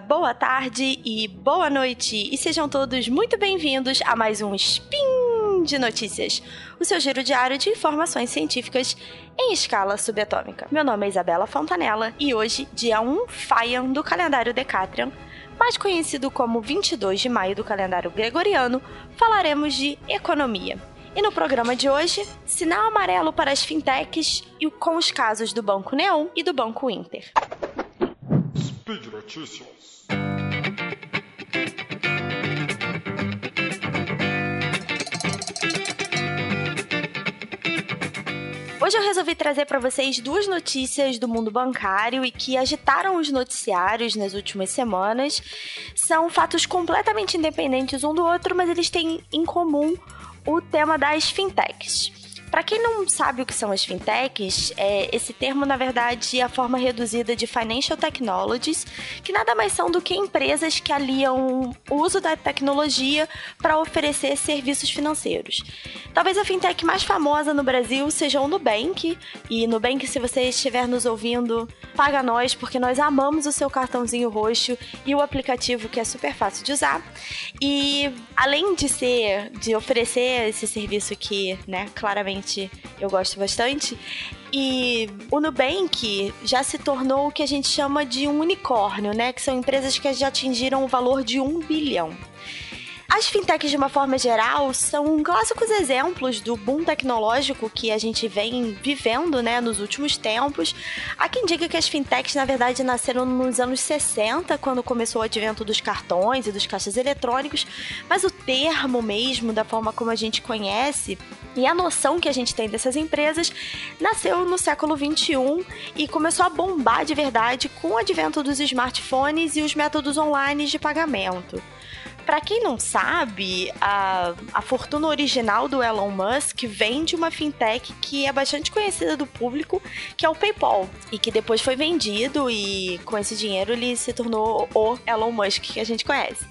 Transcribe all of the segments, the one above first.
boa tarde e boa noite. E sejam todos muito bem-vindos a mais um Spin de Notícias, o seu giro diário de informações científicas em escala subatômica. Meu nome é Isabela Fontanella e hoje, dia 1 Faian do calendário Decatrian, mais conhecido como 22 de maio do calendário gregoriano, falaremos de economia. E no programa de hoje, sinal amarelo para as fintechs e com os casos do Banco Neon e do Banco Inter. Speed Notícias. Hoje eu resolvi trazer para vocês duas notícias do mundo bancário e que agitaram os noticiários nas últimas semanas. São fatos completamente independentes um do outro, mas eles têm em comum o tema das fintechs. Para quem não sabe o que são as fintechs, é, esse termo, na verdade, é a forma reduzida de Financial Technologies, que nada mais são do que empresas que aliam o uso da tecnologia para oferecer serviços financeiros. Talvez a fintech mais famosa no Brasil seja o Nubank, e Nubank, se você estiver nos ouvindo, paga nós, porque nós amamos o seu cartãozinho roxo e o aplicativo que é super fácil de usar. E além de ser, de oferecer esse serviço que, né, claramente eu gosto bastante. E o Nubank já se tornou o que a gente chama de um unicórnio, né? Que são empresas que já atingiram o valor de um bilhão. As fintechs, de uma forma geral, são clássicos exemplos do boom tecnológico que a gente vem vivendo né, nos últimos tempos. Há quem diga que as fintechs, na verdade, nasceram nos anos 60, quando começou o advento dos cartões e dos caixas eletrônicos, mas o termo mesmo, da forma como a gente conhece, e a noção que a gente tem dessas empresas nasceu no século 21 e começou a bombar de verdade com o advento dos smartphones e os métodos online de pagamento. Para quem não sabe, a, a fortuna original do Elon Musk vem de uma fintech que é bastante conhecida do público, que é o PayPal, e que depois foi vendido e com esse dinheiro ele se tornou o Elon Musk que a gente conhece.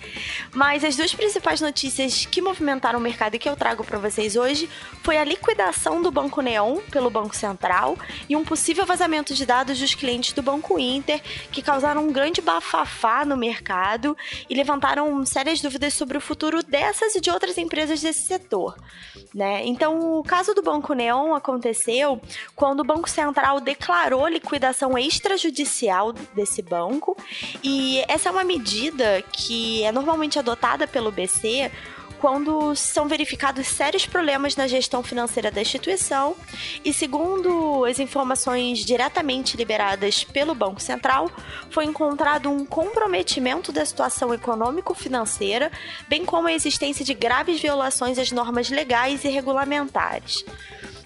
Mas as duas principais notícias que movimentaram o mercado e que eu trago para vocês hoje foi a liquidação do Banco Neon pelo Banco Central e um possível vazamento de dados dos clientes do Banco Inter, que causaram um grande bafafá no mercado e levantaram sérias dúvidas sobre o futuro dessas e de outras empresas desse setor. Né? Então, o caso do Banco Neon aconteceu quando o Banco Central declarou liquidação extrajudicial desse banco, e essa é uma medida que é normalmente adotada pelo BC quando são verificados sérios problemas na gestão financeira da instituição e, segundo as informações diretamente liberadas pelo Banco Central, foi encontrado um comprometimento da situação econômico-financeira, bem como a existência de graves violações às normas legais e regulamentares.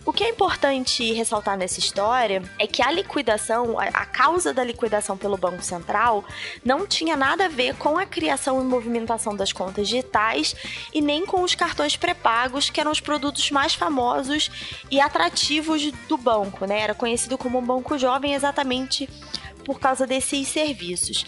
O que é importante ressaltar nessa história é que a liquidação, a causa da liquidação pelo Banco Central, não tinha nada a ver com a criação e movimentação das contas digitais e nem com os cartões pré-pagos, que eram os produtos mais famosos e atrativos do banco, né? Era conhecido como um banco jovem exatamente por causa desses serviços.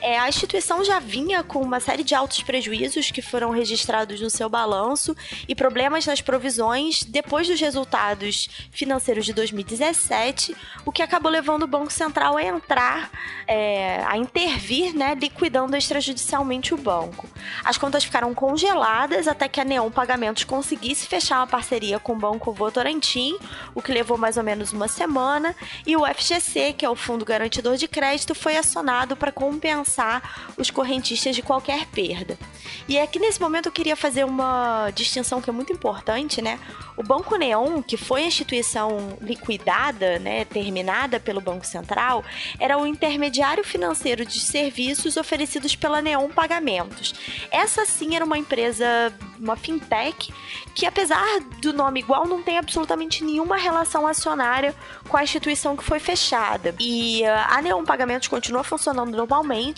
É, a instituição já vinha com uma série de altos prejuízos que foram registrados no seu balanço e problemas nas provisões depois dos resultados financeiros de 2017, o que acabou levando o Banco Central a entrar, é, a intervir, né, liquidando extrajudicialmente o banco. As contas ficaram congeladas até que a Neon Pagamentos conseguisse fechar uma parceria com o Banco Votorantim, o que levou mais ou menos uma semana, e o FGC, que é o Fundo Garantidor de crédito foi acionado para compensar os correntistas de qualquer perda. E aqui nesse momento eu queria fazer uma distinção que é muito importante, né? O Banco Neon, que foi a instituição liquidada, né, terminada pelo Banco Central, era o intermediário financeiro de serviços oferecidos pela Neon Pagamentos. Essa sim era uma empresa, uma fintech, que apesar do nome igual, não tem absolutamente nenhuma relação acionária com a instituição que foi fechada. E uh, a Neon Pagamentos continua funcionando normalmente,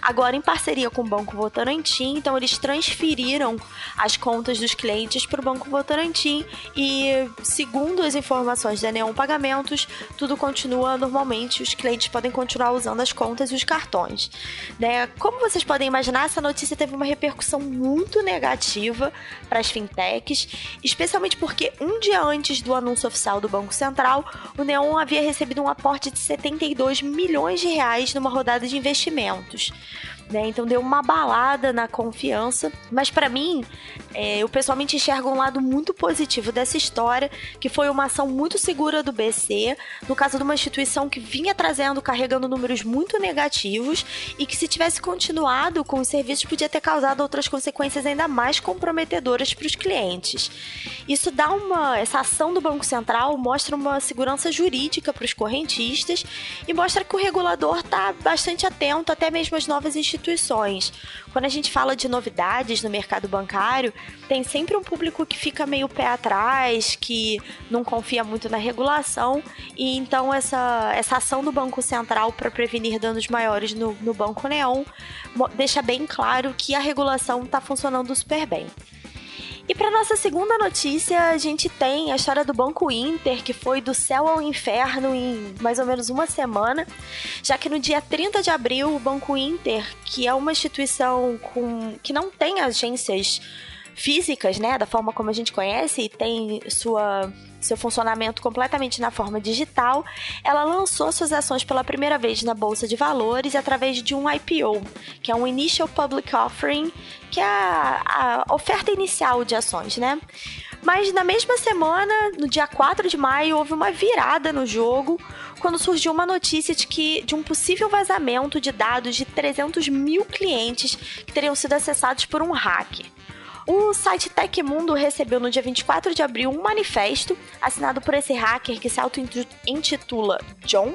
agora em parceria com o Banco Votorantim, então eles transferiram as contas dos clientes para o Banco Votorantim e, segundo as informações da Neon Pagamentos, tudo continua normalmente, os clientes podem continuar usando as contas e os cartões. Né? Como vocês podem imaginar, essa notícia teve uma repercussão muito negativa para as fintechs, especialmente porque um dia antes do anúncio oficial do Banco Central, o Neon havia recebido um aporte de 72 milhões de reais numa rodada de investimentos. Né? Então deu uma balada na confiança. Mas para mim, é, eu pessoalmente enxergo um lado muito positivo dessa história, que foi uma ação muito segura do BC, no caso de uma instituição que vinha trazendo, carregando números muito negativos e que se tivesse continuado com os serviços podia ter causado outras consequências ainda mais comprometedoras para os clientes. Isso dá uma, essa ação do Banco Central mostra uma segurança jurídica para os correntistas e mostra que o regulador está bastante atento até mesmo às novas instituições instituições. Quando a gente fala de novidades no mercado bancário, tem sempre um público que fica meio pé atrás, que não confia muito na regulação, e então essa, essa ação do Banco Central para prevenir danos maiores no, no Banco Neon deixa bem claro que a regulação está funcionando super bem. E para nossa segunda notícia, a gente tem a história do Banco Inter, que foi do céu ao inferno em mais ou menos uma semana, já que no dia 30 de abril, o Banco Inter, que é uma instituição com que não tem agências físicas, né, da forma como a gente conhece, e tem sua seu funcionamento completamente na forma digital, ela lançou suas ações pela primeira vez na bolsa de valores através de um IPO, que é um Initial Public Offering, que é a, a oferta inicial de ações, né? Mas na mesma semana, no dia 4 de maio, houve uma virada no jogo quando surgiu uma notícia de que de um possível vazamento de dados de 300 mil clientes que teriam sido acessados por um hacker. O site Tecmundo recebeu no dia 24 de abril um manifesto assinado por esse hacker que se auto-intitula John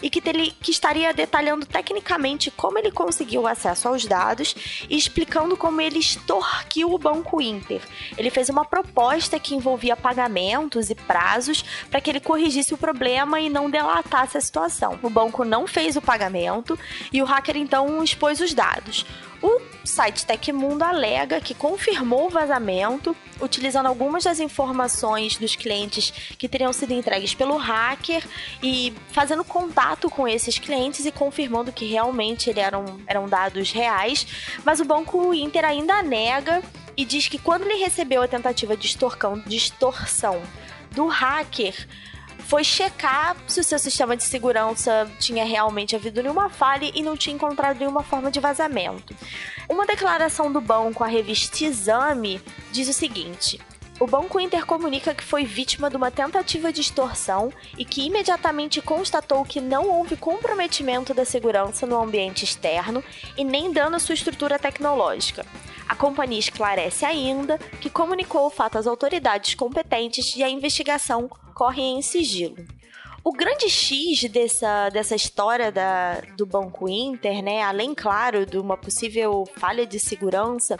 e que, que estaria detalhando tecnicamente como ele conseguiu acesso aos dados e explicando como ele extorquiu o Banco Inter. Ele fez uma proposta que envolvia pagamentos e prazos para que ele corrigisse o problema e não delatasse a situação. O banco não fez o pagamento e o hacker então expôs os dados. O site Tecmundo alega que confirmou o vazamento, utilizando algumas das informações dos clientes que teriam sido entregues pelo hacker e fazendo contato com esses clientes e confirmando que realmente eram, eram dados reais. Mas o Banco Inter ainda nega e diz que quando ele recebeu a tentativa de, extorcão, de extorsão do hacker, foi checar se o seu sistema de segurança tinha realmente havido nenhuma falha e não tinha encontrado nenhuma forma de vazamento. Uma declaração do banco à revista Exame diz o seguinte: o Banco Inter comunica que foi vítima de uma tentativa de extorsão e que imediatamente constatou que não houve comprometimento da segurança no ambiente externo e nem dano à sua estrutura tecnológica. A companhia esclarece ainda que comunicou o fato às autoridades competentes e a investigação corre em sigilo. O grande X dessa, dessa história da, do Banco Inter, né, além, claro, de uma possível falha de segurança,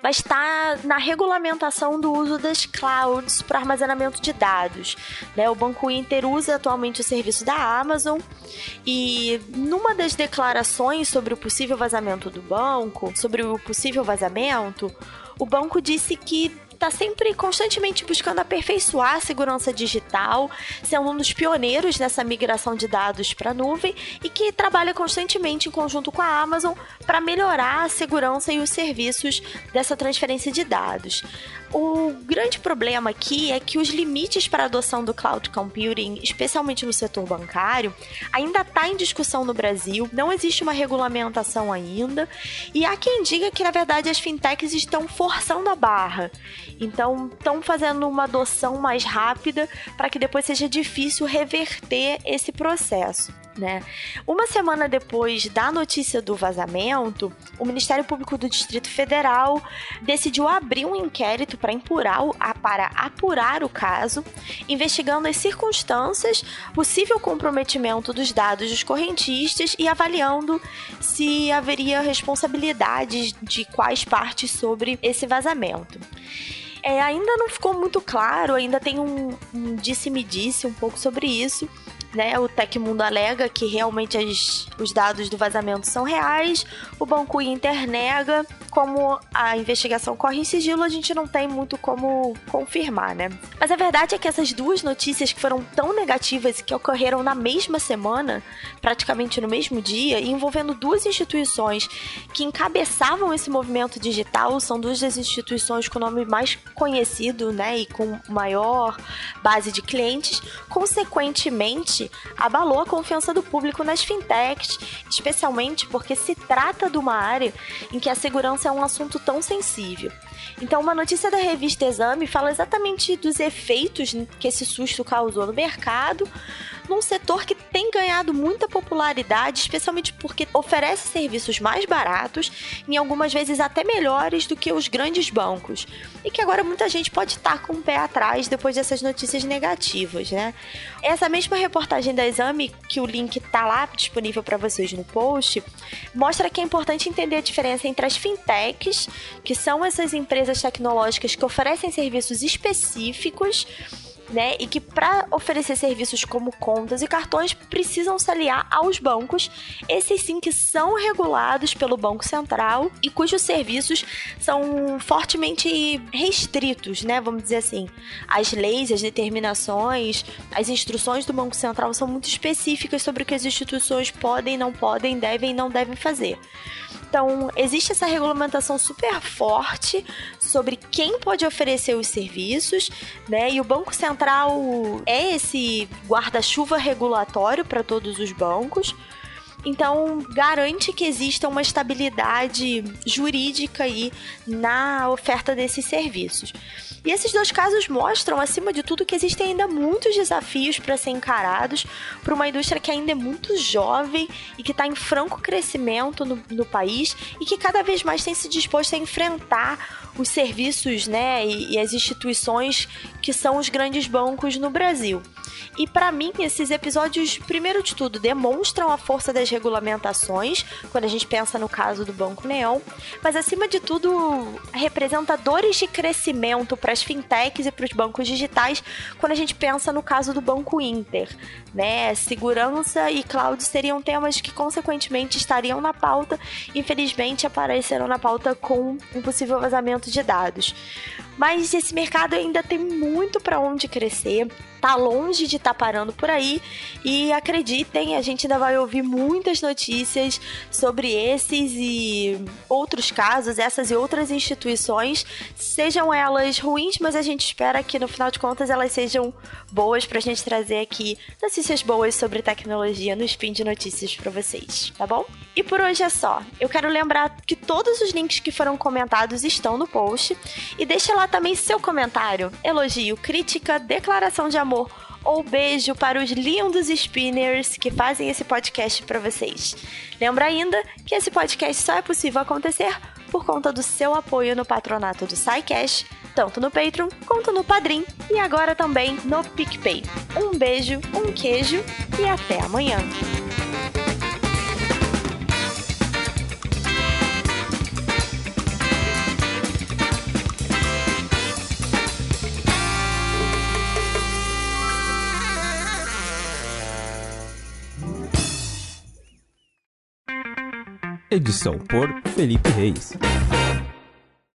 vai estar na regulamentação do uso das clouds para armazenamento de dados. Né? O Banco Inter usa atualmente o serviço da Amazon e numa das declarações sobre o possível vazamento do banco, sobre o possível vazamento, o banco disse que está sempre constantemente buscando aperfeiçoar a segurança digital, sendo um dos pioneiros nessa migração de dados para a nuvem e que trabalha constantemente em conjunto com a Amazon para melhorar a segurança e os serviços dessa transferência de dados. O grande problema aqui é que os limites para a adoção do cloud computing, especialmente no setor bancário, ainda está em discussão no Brasil, não existe uma regulamentação ainda, e há quem diga que na verdade as fintechs estão forçando a barra. Então, estão fazendo uma adoção mais rápida para que depois seja difícil reverter esse processo né? Uma semana depois da notícia do vazamento, o Ministério Público do Distrito Federal decidiu abrir um inquérito para apurar, para apurar o caso, investigando as circunstâncias, possível comprometimento dos dados dos correntistas e avaliando se haveria responsabilidades de quais partes sobre esse vazamento. É, ainda não ficou muito claro, ainda tem um, um disse-me-disse -disse um pouco sobre isso, né? O Tecmundo alega que realmente as, os dados do vazamento são reais, o Banco Inter nega, como a investigação corre em sigilo, a gente não tem muito como confirmar, né? Mas a verdade é que essas duas notícias que foram tão negativas e que ocorreram na mesma semana, praticamente no mesmo dia, envolvendo duas instituições que encabeçavam esse movimento digital, são duas das instituições com o nome mais conhecido, né, e com maior base de clientes, consequentemente abalou a confiança do público nas fintechs, especialmente porque se trata de uma área em que a segurança é um assunto tão sensível. Então, uma notícia da revista Exame fala exatamente dos efeitos que esse susto causou no mercado, num setor que tem ganhado muita popularidade, especialmente porque oferece serviços mais baratos e algumas vezes até melhores do que os grandes bancos. E que agora muita gente pode estar com o pé atrás depois dessas notícias negativas, né? Essa mesma reportagem da Exame, que o link tá lá disponível para vocês no post, mostra que é importante entender a diferença entre as fintechs, que são essas empresas tecnológicas que oferecem serviços específicos né? E que para oferecer serviços como contas e cartões precisam se aliar aos bancos, esses sim que são regulados pelo Banco Central e cujos serviços são fortemente restritos, né? Vamos dizer assim. As leis, as determinações, as instruções do Banco Central são muito específicas sobre o que as instituições podem, não podem, devem e não devem fazer. Então, existe essa regulamentação super forte sobre quem pode oferecer os serviços, né? E o Banco Central é esse guarda-chuva regulatório para todos os bancos. Então, garante que exista uma estabilidade jurídica aí na oferta desses serviços. E esses dois casos mostram, acima de tudo, que existem ainda muitos desafios para ser encarados para uma indústria que ainda é muito jovem e que está em franco crescimento no, no país e que cada vez mais tem se disposto a enfrentar os serviços né, e, e as instituições que são os grandes bancos no Brasil. E para mim, esses episódios, primeiro de tudo, demonstram a força das regulamentações, quando a gente pensa no caso do Banco Neon, mas acima de tudo, representadores de crescimento para as fintechs e para os bancos digitais, quando a gente pensa no caso do Banco Inter. Né? Segurança e cloud seriam temas que, consequentemente, estariam na pauta, infelizmente apareceram na pauta com um possível vazamento de dados. Mas esse mercado ainda tem muito para onde crescer tá longe de estar tá parando por aí. E acreditem, a gente ainda vai ouvir muitas notícias sobre esses e outros casos, essas e outras instituições, sejam elas ruins, mas a gente espera que no final de contas elas sejam boas pra gente trazer aqui notícias boas sobre tecnologia no Spin de Notícias para vocês, tá bom? E por hoje é só. Eu quero lembrar que todos os links que foram comentados estão no post e deixa lá também seu comentário, elogio, crítica, declaração de amor ou beijo para os lindos spinners que fazem esse podcast para vocês. Lembra ainda que esse podcast só é possível acontecer por conta do seu apoio no patronato do SciCash, tanto no Patreon quanto no Padrim e agora também no PicPay. Um beijo, um queijo e até amanhã! Edição por Felipe Reis.